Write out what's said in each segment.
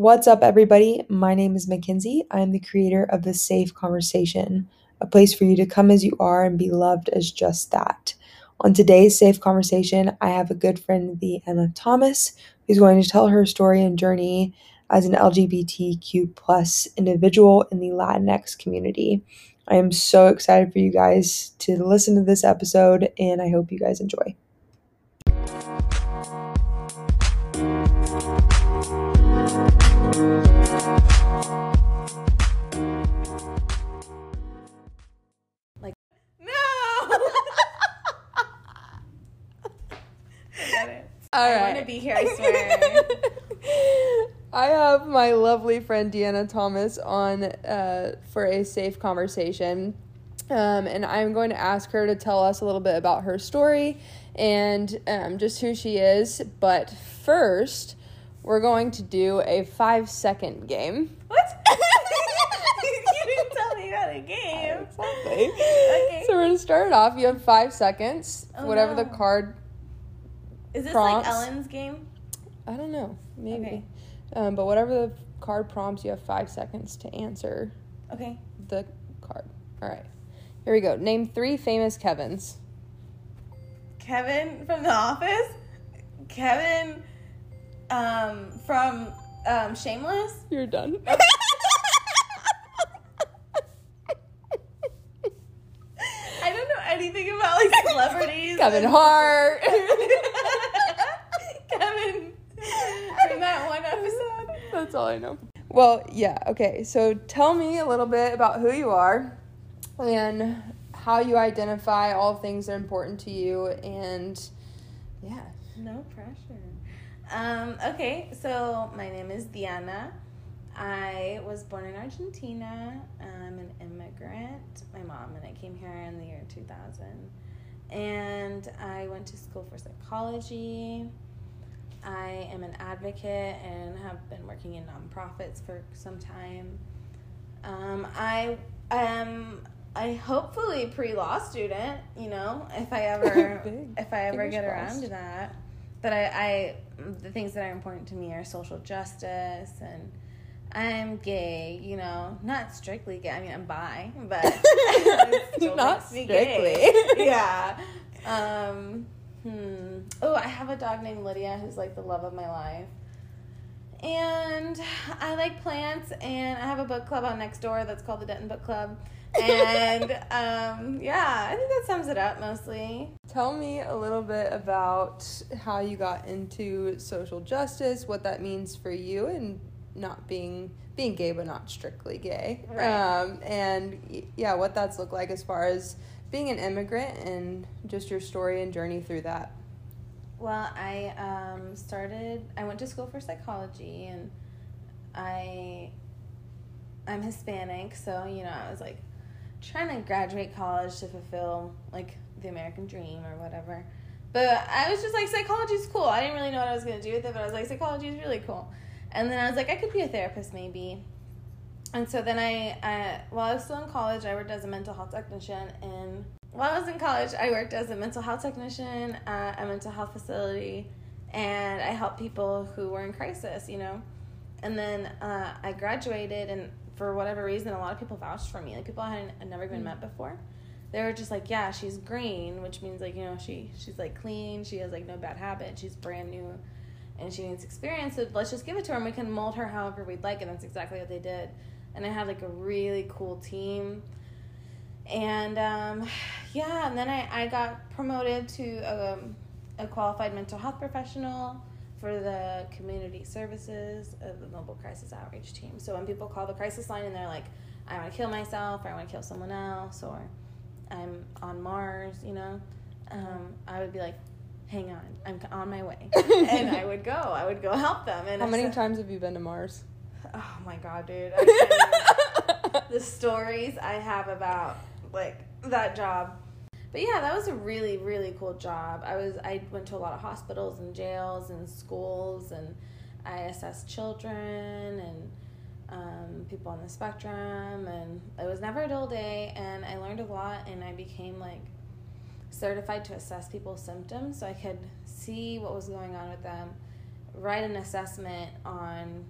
What's up, everybody? My name is Mackenzie. I am the creator of The Safe Conversation, a place for you to come as you are and be loved as just that. On today's Safe Conversation, I have a good friend, Diana Thomas, who's going to tell her story and journey as an LGBTQ plus individual in the Latinx community. I am so excited for you guys to listen to this episode, and I hope you guys enjoy. All I want to be here, I swear. I have my lovely friend Diana Thomas on uh, for a safe conversation. Um, and I'm going to ask her to tell us a little bit about her story and um, just who she is. But first, we're going to do a five second game. what? you didn't tell me about a game. Exactly. Okay. So we're going to start it off. You have five seconds. Oh, whatever the card, Is this Prompts. like Ellen's game? I don't know, maybe. Okay. Um, but whatever the card prompts, you have five seconds to answer Okay. the card. All right. Here we go. Name three famous Kevins. Kevin from The Office. Kevin um, from um, Shameless. You're done. I don't know anything about like celebrities. Kevin Hart. Kevin from that one episode. That's all I know. Well, yeah, okay. So tell me a little bit about who you are and how you identify all things that are important to you and yeah. No pressure. Um, okay, so my name is Diana. I was born in Argentina. I'm an immigrant. My mom and I came here in the year 2000. And I went to school for psychology. I am an advocate and have been working in nonprofits for some time. Um, I am a hopefully pre law student, you know, if I ever if I ever Fingers get around crossed. to that. But I, I the things that are important to me are social justice and I'm gay, you know, not strictly gay. I mean, I'm bi, but still Not makes me gay. strictly. yeah. Um, hmm. Oh, I have a dog named Lydia who's like the love of my life. And I like plants, and I have a book club on Nextdoor that's called the Denton Book Club. And um, yeah, I think that sums it up mostly. Tell me a little bit about how you got into social justice, what that means for you, and not being being gay but not strictly gay. Right. Um, and yeah, what that's looked like as far as being an immigrant and just your story and journey through that. Well, I um, started. I went to school for psychology, and I I'm Hispanic, so you know I was like trying to graduate college to fulfill like the American dream or whatever. But I was just like psychology's cool. I didn't really know what I was gonna do with it, but I was like psychology is really cool. And then I was like I could be a therapist maybe. And so then I, I while I was still in college, I worked as a mental health technician and while I was in college, I worked as a mental health technician at a mental health facility, and I helped people who were in crisis, you know. And then uh, I graduated, and for whatever reason, a lot of people vouched for me. Like people I had never even met before. They were just like, "Yeah, she's green," which means like you know she she's like clean. She has like no bad habits. She's brand new, and she needs experience. So let's just give it to her, and we can mold her however we'd like. And that's exactly what they did. And I had like a really cool team. And um, yeah and then I, I got promoted to um, a qualified mental health professional for the community services of the mobile crisis outreach team. So when people call the crisis line and they're like i want to kill myself or i want to kill someone else or i'm on mars you know um, i would be like hang on i'm on my way. And i would go i would go help them. And How many said- times have you been to Mars? Oh my god dude the stories I have about like that job. But yeah, that was a really really cool job. I was I went to a lot of hospitals and jails and schools and I assessed children and um, people on the spectrum and it was never a dull day and I learned a lot and I became like certified to assess people's symptoms so I could see what was going on with them, write an assessment on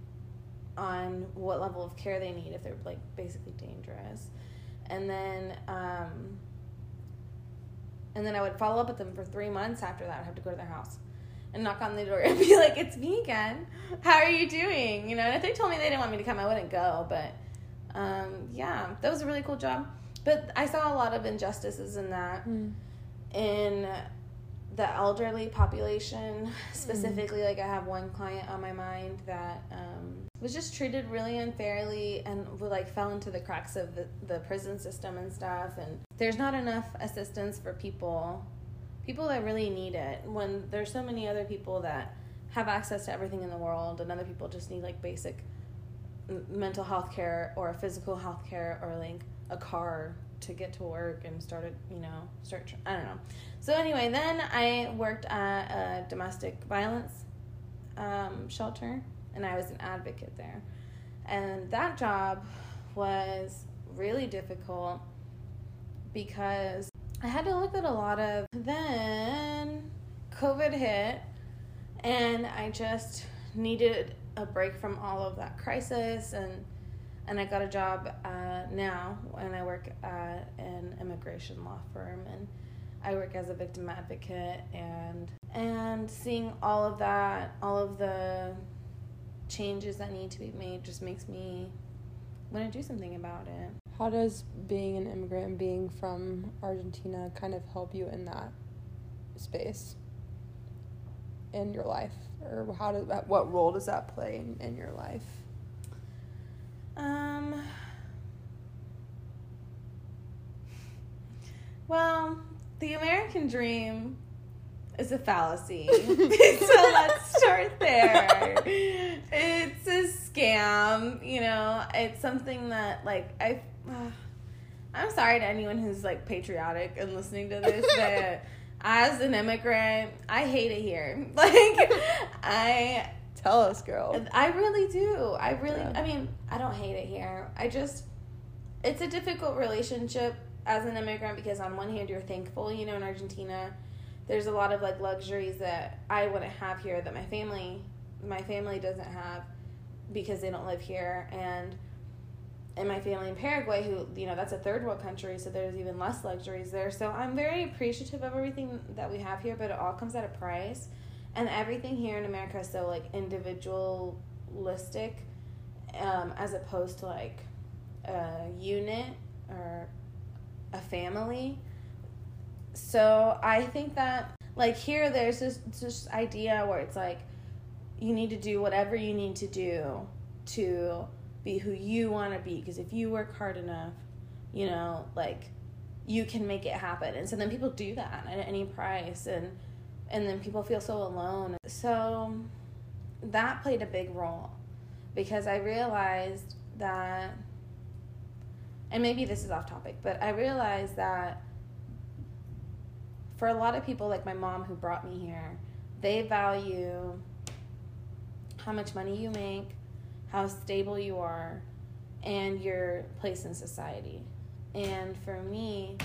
on what level of care they need if they're like basically dangerous. And then um, and then I would follow up with them for three months after that. I'd have to go to their house and knock on the door and be like, "It's me again. How are you doing?" You know. And if they told me they didn't want me to come, I wouldn't go. But um, yeah, that was a really cool job. But I saw a lot of injustices in that. Mm. In the elderly population specifically, mm. like I have one client on my mind that um, was just treated really unfairly and like fell into the cracks of the, the prison system and stuff. And there's not enough assistance for people, people that really need it. When there's so many other people that have access to everything in the world, and other people just need like basic mental health care or physical health care or like a car to get to work and started, you know, start. I don't know. So anyway, then I worked at a domestic violence um, shelter, and I was an advocate there, and that job was really difficult because I had to look at a lot of. Then COVID hit, and I just needed a break from all of that crisis and and I got a job uh, now and I work at an immigration law firm and I work as a victim advocate and and seeing all of that, all of the changes that need to be made just makes me want to do something about it. How does being an immigrant and being from Argentina kind of help you in that space in your life? Or how does that, what role does that play in, in your life? Um well, the American dream is a fallacy. so let's start there. Scam, you know. It's something that like I uh, I'm sorry to anyone who's like patriotic and listening to this but as an immigrant, I hate it here. Like I tell us, girl. I really do. I really yeah. I mean, I don't hate it here. I just it's a difficult relationship as an immigrant because on one hand you're thankful, you know, in Argentina there's a lot of like luxuries that I wouldn't have here that my family my family doesn't have because they don't live here. And and my family in Paraguay who you know that's a third world country so there's even less luxuries there. So I'm very appreciative of everything that we have here but it all comes at a price. And everything here in America is so like individualistic um, as opposed to like a unit or a family. So I think that like here there's this this idea where it's like you need to do whatever you need to do to be who you want to be because if you work hard enough, you know, like you can make it happen. And so then people do that at any price and and then people feel so alone. So that played a big role because I realized that and maybe this is off topic, but I realized that for a lot of people, like my mom who brought me here, they value how much money you make, how stable you are, and your place in society. And for me,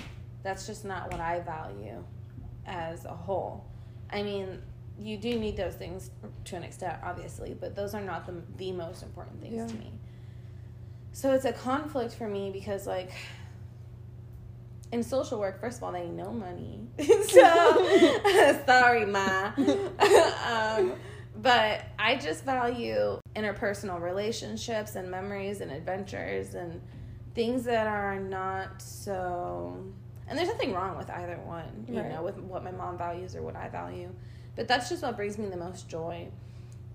that's just not what I value as a whole. I mean, you do need those things to an extent, obviously, but those are not the, the most important things yeah. to me. So it's a conflict for me because like in social work, first of all, they know money. so sorry, ma. um, but I just value interpersonal relationships and memories and adventures and things that are not so and there's nothing wrong with either one, you right. know, with what my mom values or what I value. But that's just what brings me the most joy.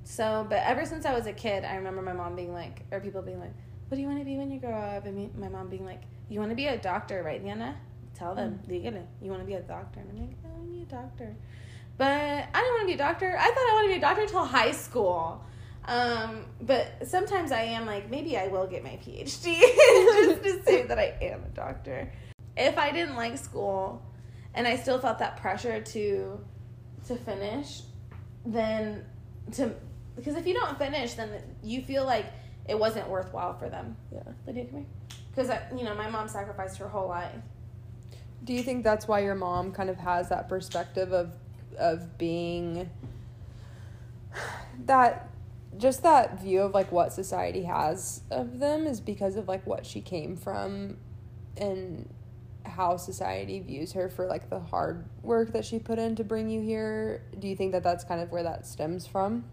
So, but ever since I was a kid, I remember my mom being like, or people being like, what do you want to be when you grow up? And me, my mom being like, you want to be a doctor, right, Diana? Tell them, mm. you you want to be a doctor. And I'm like, I want to be a doctor. But I didn't want to be a doctor. I thought I wanted to be a doctor until high school. Um, but sometimes I am like, maybe I will get my PhD just to say that I am a doctor. If I didn't like school and I still felt that pressure to to finish, then to because if you don't finish, then you feel like it wasn't worthwhile for them. Yeah. Lydia, come here. Because, you know, my mom sacrificed her whole life. Do you think that's why your mom kind of has that perspective of of being that just that view of like what society has of them is because of like what she came from and how society views her for like the hard work that she put in to bring you here. Do you think that that's kind of where that stems from?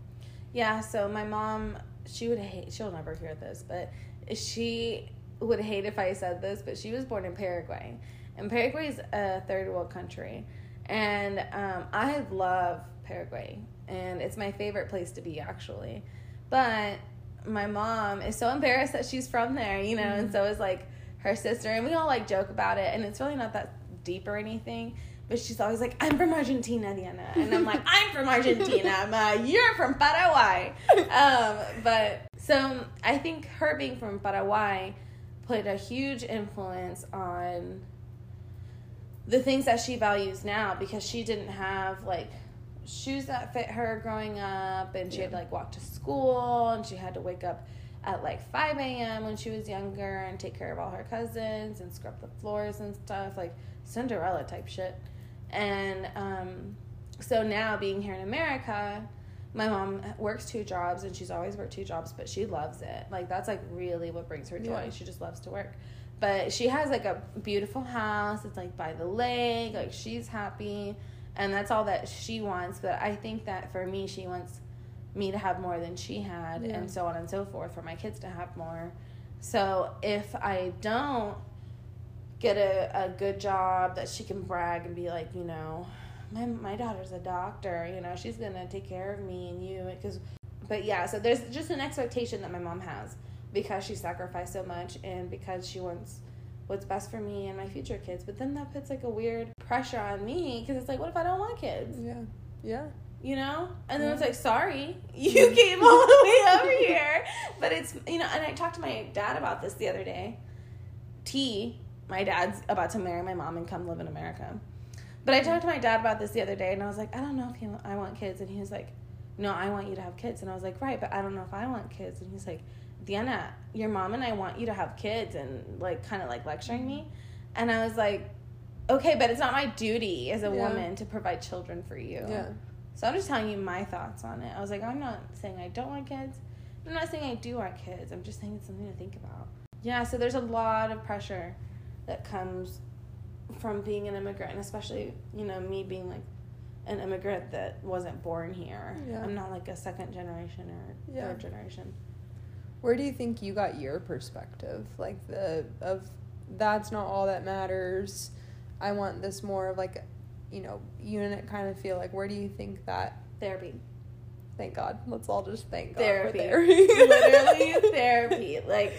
Yeah, so my mom, she would hate, she'll never hear this, but she would hate if I said this, but she was born in Paraguay. And Paraguay is a third world country. And um, I love Paraguay. And it's my favorite place to be, actually. But my mom is so embarrassed that she's from there, you know, mm-hmm. and so is like her sister. And we all like joke about it. And it's really not that deep or anything. But she's always like, I'm from Argentina, Diana. And I'm like, I'm from Argentina. I'm, uh, you're from Paraguay. Um, but so I think her being from Paraguay put a huge influence on the things that she values now because she didn't have like shoes that fit her growing up and she yeah. had to like walk to school and she had to wake up at like 5 a.m. when she was younger and take care of all her cousins and scrub the floors and stuff like Cinderella type shit. And um, so now being here in America, my mom works two jobs and she's always worked two jobs, but she loves it. Like that's like really what brings her joy. Yeah. She just loves to work. But she has like a beautiful house. It's like by the lake. Like she's happy, and that's all that she wants. But I think that for me, she wants me to have more than she had, yeah. and so on and so forth. For my kids to have more. So if I don't get a, a good job that she can brag and be like, you know, my my daughter's a doctor, you know, she's gonna take care of me and you because but yeah, so there's just an expectation that my mom has because she sacrificed so much and because she wants what's best for me and my future kids. But then that puts like a weird pressure on me because it's like, what if I don't want kids? Yeah. Yeah. You know? And then yeah. it's like, sorry, you came all the way over here. But it's, you know, and I talked to my dad about this the other day. T my dad's about to marry my mom and come live in America. But I talked to my dad about this the other day, and I was like, I don't know if he, I want kids, and he was like, No, I want you to have kids, and I was like, Right, but I don't know if I want kids, and he's like, Diana, your mom and I want you to have kids, and like kind of like lecturing me, and I was like, Okay, but it's not my duty as a yeah. woman to provide children for you. Yeah. So I'm just telling you my thoughts on it. I was like, I'm not saying I don't want kids. I'm not saying I do want kids. I'm just saying it's something to think about. Yeah, so there's a lot of pressure that comes from being an immigrant, and especially you know me being like an immigrant that wasn't born here. Yeah. I'm not like a second generation or yeah. third generation. Where do you think you got your perspective? Like the of that's not all that matters. I want this more of like you know, unit kind of feel like where do you think that therapy. Thank God. Let's all just thank God therapy. therapy. Literally therapy. Like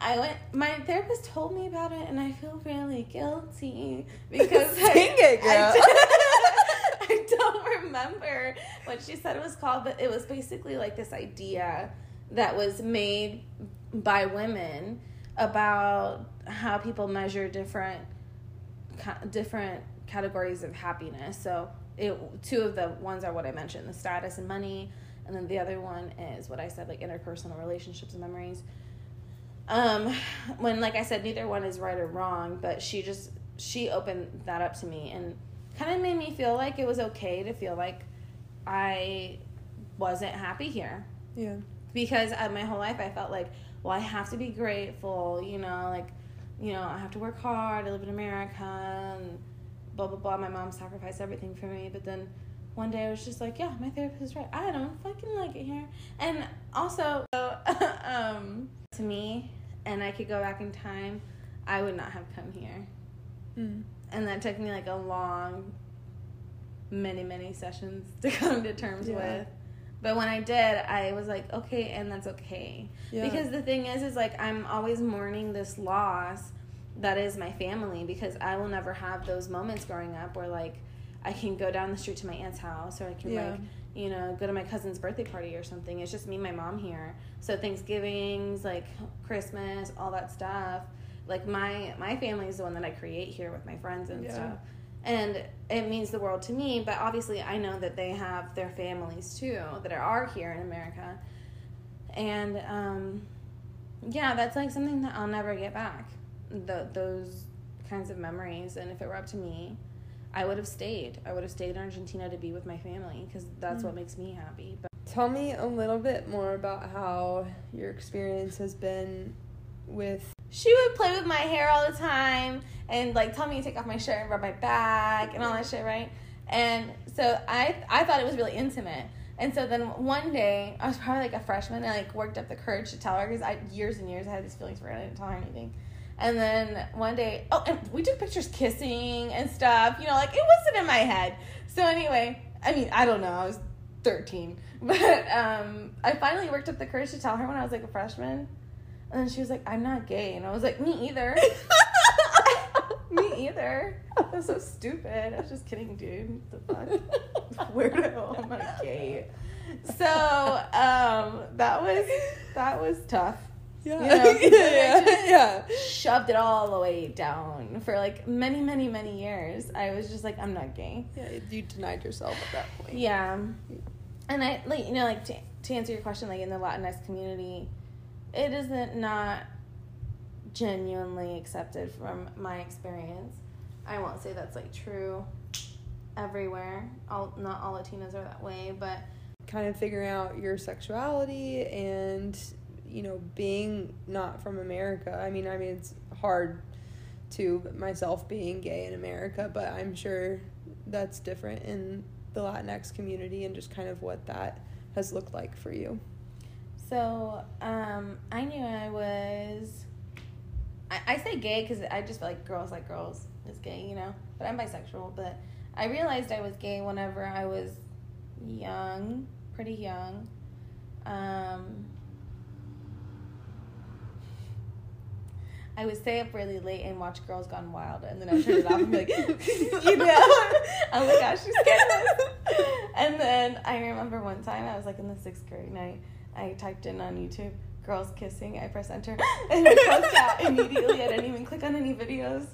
I went. My therapist told me about it, and I feel really guilty because Sing I, it, girl. I, remember what she said it was called, but it was basically like this idea that was made by women about how people measure different different categories of happiness. So it two of the ones are what I mentioned, the status and money, and then the other one is what I said like interpersonal relationships and memories um when like i said neither one is right or wrong but she just she opened that up to me and kind of made me feel like it was okay to feel like i wasn't happy here yeah because uh, my whole life i felt like well i have to be grateful you know like you know i have to work hard i live in america and blah blah blah my mom sacrificed everything for me but then one day I was just like, yeah, my therapist is right. I don't fucking like it here. And also, um, to me, and I could go back in time, I would not have come here. Mm. And that took me like a long, many, many sessions to come to terms yeah. with. But when I did, I was like, okay, and that's okay. Yeah. Because the thing is, is like I'm always mourning this loss that is my family because I will never have those moments growing up where like I can go down the street to my aunt's house or I can yeah. like you know, go to my cousin's birthday party or something. It's just me and my mom here. So Thanksgivings, like Christmas, all that stuff. Like my my family is the one that I create here with my friends and yeah. stuff. And it means the world to me, but obviously I know that they have their families too that are here in America. And um yeah, that's like something that I'll never get back. The those kinds of memories and if it were up to me, I would have stayed. I would have stayed in Argentina to be with my family because that's mm. what makes me happy. But tell me a little bit more about how your experience has been with she would play with my hair all the time and like tell me to take off my shirt and rub my back and all that shit, right? And so I I thought it was really intimate. And so then one day, I was probably like a freshman, and I like worked up the courage to tell her because I years and years I had these feelings for her. I didn't tell her anything. And then one day, oh, and we took pictures kissing and stuff. You know, like it wasn't in my head. So anyway, I mean, I don't know. I was thirteen, but um, I finally worked up the courage to tell her when I was like a freshman. And she was like, "I'm not gay," and I was like, "Me either." Me either. That's so stupid. I was just kidding, dude. The fuck? Weirdo. I'm not gay. So, um, that was that was tough. yeah You know, yeah yeah Shoved it all the way down for like many, many, many years. I was just like, I'm not gay. yeah you denied yourself at that point Yeah. And I like you know like to, to answer your question like in the Latinx community, it isn't not genuinely accepted from my experience. I won't say that's like true everywhere. All not all Latinos are that way, but kind of figuring out your sexuality and you know being not from America. I mean, I mean it's hard to myself being gay in America, but I'm sure that's different in the Latinx community and just kind of what that has looked like for you. So um, I knew I was. I, I say gay because I just feel like girls like girls is gay, you know. But I'm bisexual. But I realized I was gay whenever I was young, pretty young. Um, I would stay up really late and watch Girls Gone Wild, and then I would turn it off and be like, you know, oh my gosh, she's scandalous. And then I remember one time I was like in the sixth grade, and I, I typed in on YouTube girls kissing. I press enter, and it posts out immediately. I didn't even click on any videos.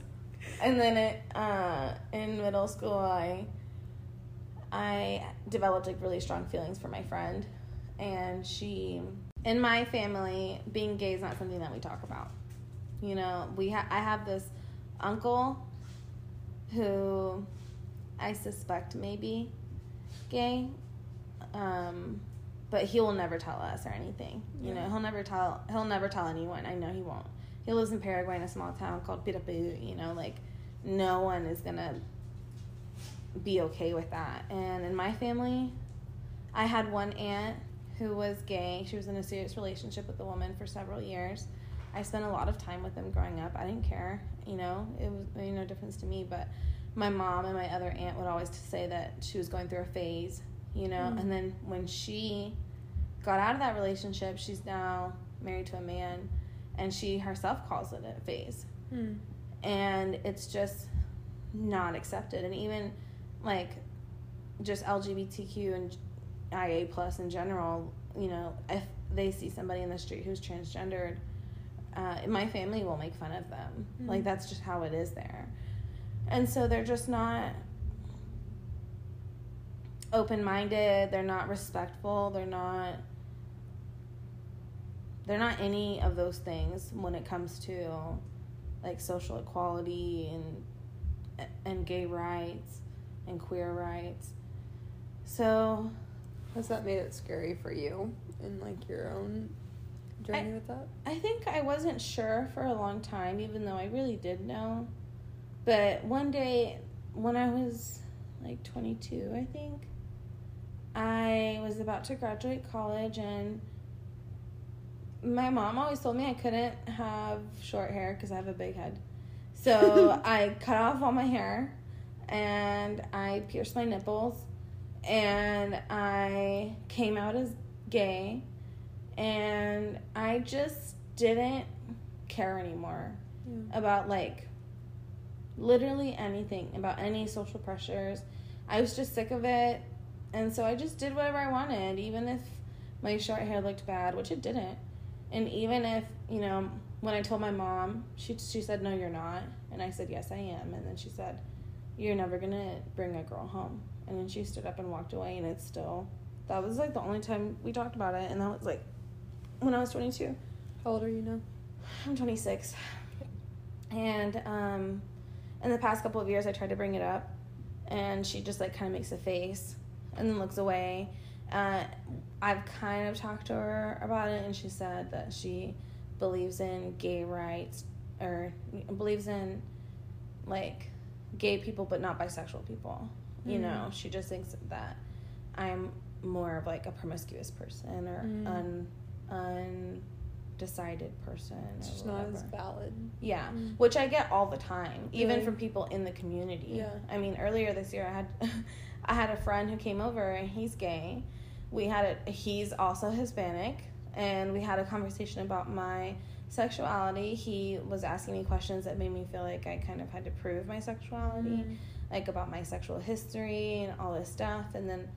And then it uh, in middle school, I I developed like really strong feelings for my friend, and she in my family being gay is not something that we talk about. You know, we ha- I have this uncle who I suspect maybe gay, um, but he will never tell us or anything. You Yeah. know, he'll never tell he'll never tell anyone. I know he won't. He lives in Paraguay in a small town called Pirapó. You know, like no one is gonna be okay with that. And in my family, I had one aunt who was gay. She was in a serious relationship with a woman for several years. I spent a lot of time with them growing up. I didn't care, you know, it was made no difference to me. But my mom and my other aunt would always say that she was going through a phase, you know. Mm. And then when she got out of that relationship, she's now married to a man, and she herself calls it a phase Hmm. and it's just not accepted and even like just lgbtq and ia plus in general you know if they see somebody in the street who's transgendered uh, my family will make fun of them Mhm. like that's just how it is there and so they're just not open-minded they're not respectful they're not they're not any of those things when it comes to like social equality and and gay rights and queer rights. So Has that made it scary for you in like your own journey with that? I think I wasn't sure for a long time, even though I really did know. But one day, when I was like 22, I think, I was about to graduate college, and my mom always told me I couldn't have short hair because I have a big head. So I cut off all my hair, and I pierced my nipples, and I came out as gay and I just didn't care anymore Yeah. about like literally anything about any social pressures. I was just sick of it, and so I just did whatever I wanted, even if my short hair looked bad, which it didn't. And even if you know, when I told my mom, she she said, "No, you're not," and I said, "Yes, I am," and then she said, "You're never gonna bring a girl home," and then she stood up and walked away, and it's still. That was like the only time we talked about it, and that was like when I was 22. How old are you now? I'm 26. And um, in the past couple of years, I tried to bring it up, and she just like kind of makes a face and then looks away. Uh, I've kind of talked to her about it, and she said that she believes in gay rights or believes in like gay people, but not bisexual people. You Mm. know, she just thinks that I'm more of like a promiscuous person or Mm. un undecided person. It's just not as valid. Yeah, Mm. which I get all the time, even Really? from people in the community. Yeah. I mean, earlier this year, I had I had a friend who came over, and he's gay. We had a he's also Hispanic, and we had a conversation about my sexuality. He was asking me questions that made me feel like I kind of had to prove my sexuality, Mm. like about my sexual history and all this stuff. And then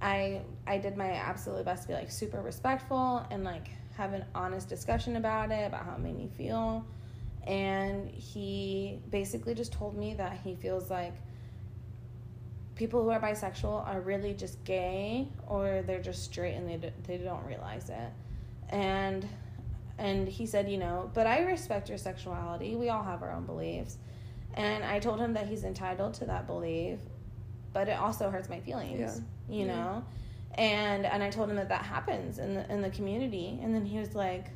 I I did my absolute best to be like super respectful and like have an honest discussion about it, about how it made me feel. And he basically just told me that he feels like people who are bisexual are really just gay or they're just straight and they, d- they don't realize it. And and he said, you know, but I respect your sexuality. We all have our own beliefs. And I told him that he's entitled to that belief, but it also hurts my feelings, you Yeah. know? And and I told him that that happens in the in the community. And then he was like,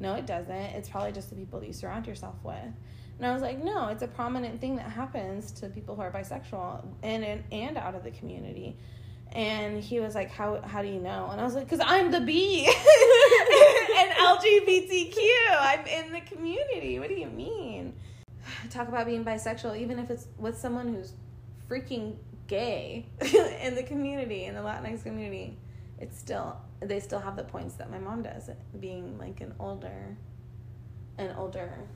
"No, it doesn't. It's probably just the people that you surround yourself with." And I was like, "No, it's a prominent thing that happens to people who are bisexual and and, and out of the community." And he was like, "How how do you know?" And I was like, "Cause I'm the B and LGBTQ. I'm in the community. What do you mean?" Talk about being bisexual, even if it's with someone who's freaking gay in the community, in the Latinx community. It's still they still have the points that my mom does, being like an older, an older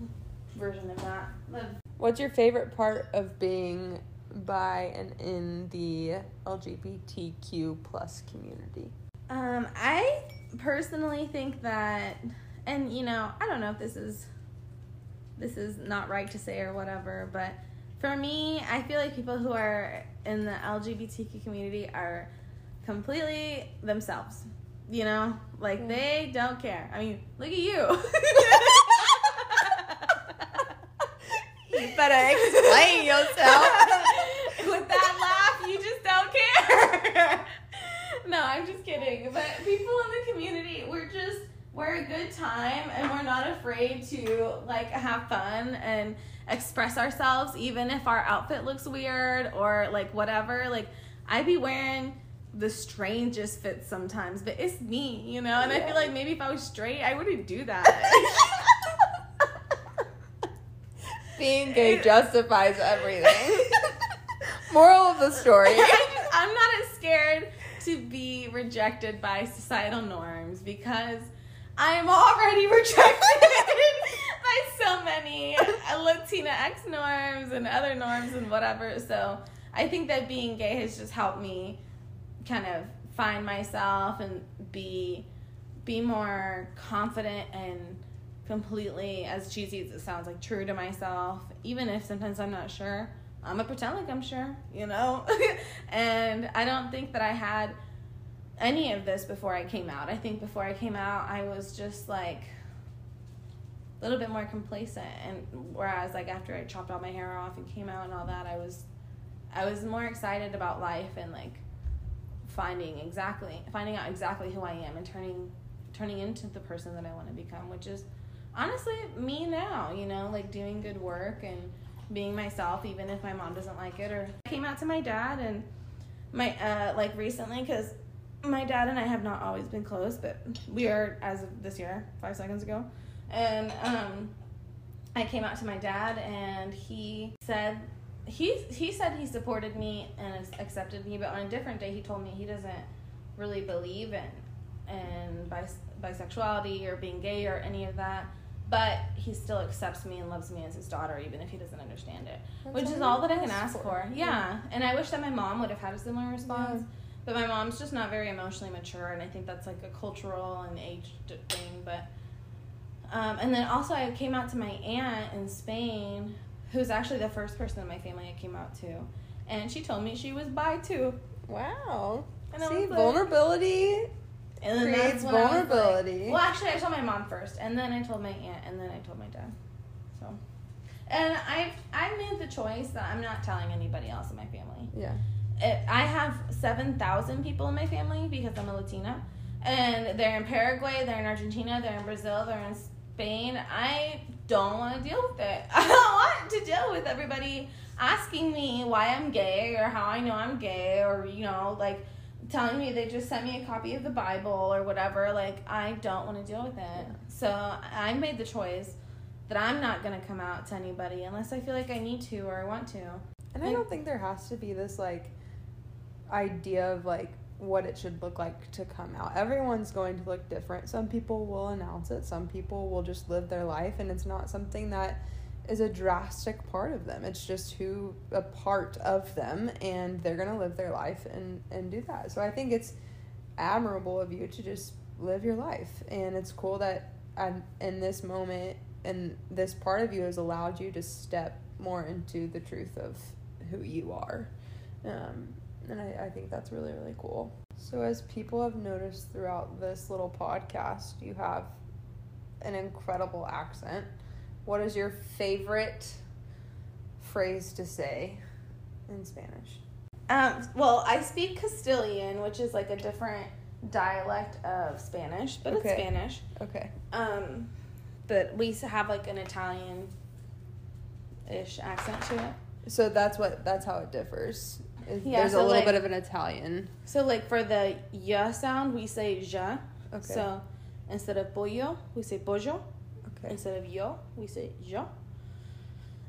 version of that. What's your favorite part of being bi and in the LGBTQ plus community? Um, I personally think that, and you know, I don't know if this is, this is not right to say or whatever, but for me, I feel like people who are in the LGBTQ community are completely themselves. You know, like Yeah. they don't care. I mean, look at you. You better explain yourself. With that laugh, you just don't care. no, I'm just kidding. But people in the community, we're just we're a good time and we're not afraid to like have fun and express ourselves even if our outfit looks weird or like whatever. Like I'd be wearing the strangest fits sometimes, but it's me, you know? And I feel like maybe if I was straight, I wouldn't do that. Being gay justifies everything. Moral of the story. I I'm not as scared to be rejected by societal norms because I'm already rejected by so many Latina X norms and other norms and whatever. So I think that being gay has just helped me kind of find myself and be be more confident and completely as cheesy as it sounds like true to myself even if sometimes i'm not sure. I'm gonna pretend like i'm sure you know? And i don't think that i had any of this before i came out. I think before i came out i was just like a little bit more complacent. And whereas like after i chopped all my hair off and came out and all that i was i was more excited about life and like finding exactly finding out exactly who i am and turning turning into the person that i want to become which is honestly me now you know like doing good work and being myself even if my mom doesn't like it or I came out to my dad and my uh like recently because my dad and i have not always been close but we are as of this year five seconds ago and um i came out to my dad and he said he he said he supported me and accepted me but on a different day he told me he doesn't really believe in in bis- bisexuality or being gay or any of that but he still accepts me and loves me as his daughter even if he doesn't understand it. Which is all that i can ask for. Yeah. And i wish that my mom would have had a similar response. Yeah. but my mom's just not very emotionally mature and i think that's like a cultural and age thing but um, and then also i came out to my aunt in spain who's actually the first person in my family i came out to and she told me she was bi too. Wow. And I See, was like- vulnerability and then creates when like- vulnerability. well, actually, I told my mom first, and then I told my aunt, and then I told my dad. So, and I I made the choice that I'm not telling anybody else in my family. yeah. it, I have 7,000 people in my family because I'm a Latina. And they're in Paraguay, they're in Argentina, they're in Brazil, they're in Spain. I don't want to deal with it. I don't want to deal with everybody asking me why I'm gay or how I know I'm gay or, you know, like telling me they just sent me a copy of the Bible or whatever. Like, I don't want to deal with it. So I made the choice that I'm not going to come out to anybody unless I feel like I need to or I want to. And I don't think there has to be this like idea of like what it should look like to come out. Everyone's going to look different. Some people will announce it, some people will just live their life and it's not something that is a drastic part of them. It's just who a part of them and they're going to live their life and and do that. So I think it's admirable of you to just live your life and it's cool that I'm in this moment and this part of you has allowed you to step more into the truth of who you are. Um, and I, I think that's really, really cool. So, as people have noticed throughout this little podcast, you have an incredible accent. What is your favorite phrase to say in Spanish? Um, well, I speak Castilian, which is like a different dialect of Spanish, but Okay. it's Spanish. Okay. Um, but we have like an Italian ish accent to it. So that's what that's how it differs. Yeah, There's a little like- bit of an Italian. So, like for the y sound, we say ja. Okay. So instead of pollo, we say pollo. Okay. Instead of yo, we say yo.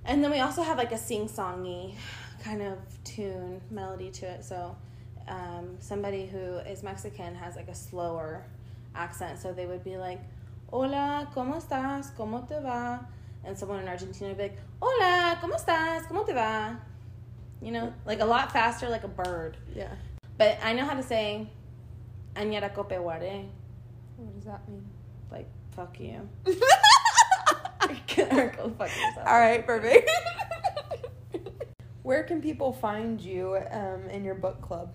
And then we also have like a sing songy kind of tune melody to it. So um, somebody who is Mexican has like a slower accent. So they would be like, Hola, ¿cómo estás? ¿Cómo te va? And someone in Argentina would be like, Hola, ¿cómo estás? ¿Cómo te va? You know, like a lot faster, like a bird. Yeah. But I know how to say, Añara copeware. What does that mean? Like, fuck you. or go fuck yourself. All right, perfect. Where can people find you um, in your book club?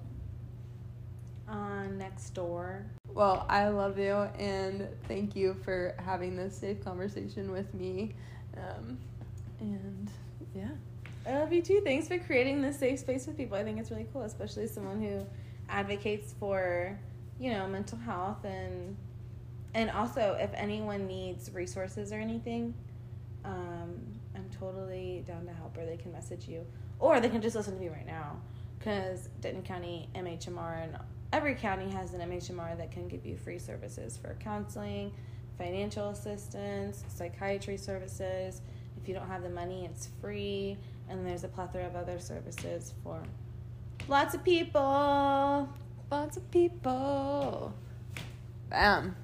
On Nextdoor. Well, I love you and thank you for having this safe conversation with me. Um, and yeah. I love you too. Thanks for creating this safe space with people. I think it's really cool, especially someone who advocates for, you know, mental health and and also if anyone needs resources or anything, um, I'm totally down to help. Or they can message you, or they can just listen to me right now, because Denton County MHMR and every county has an MHMR that can give you free services for counseling, financial assistance, psychiatry services. If you don't have the money, it's free. And there's a plethora of other services for lots of people. Lots of people. Bam.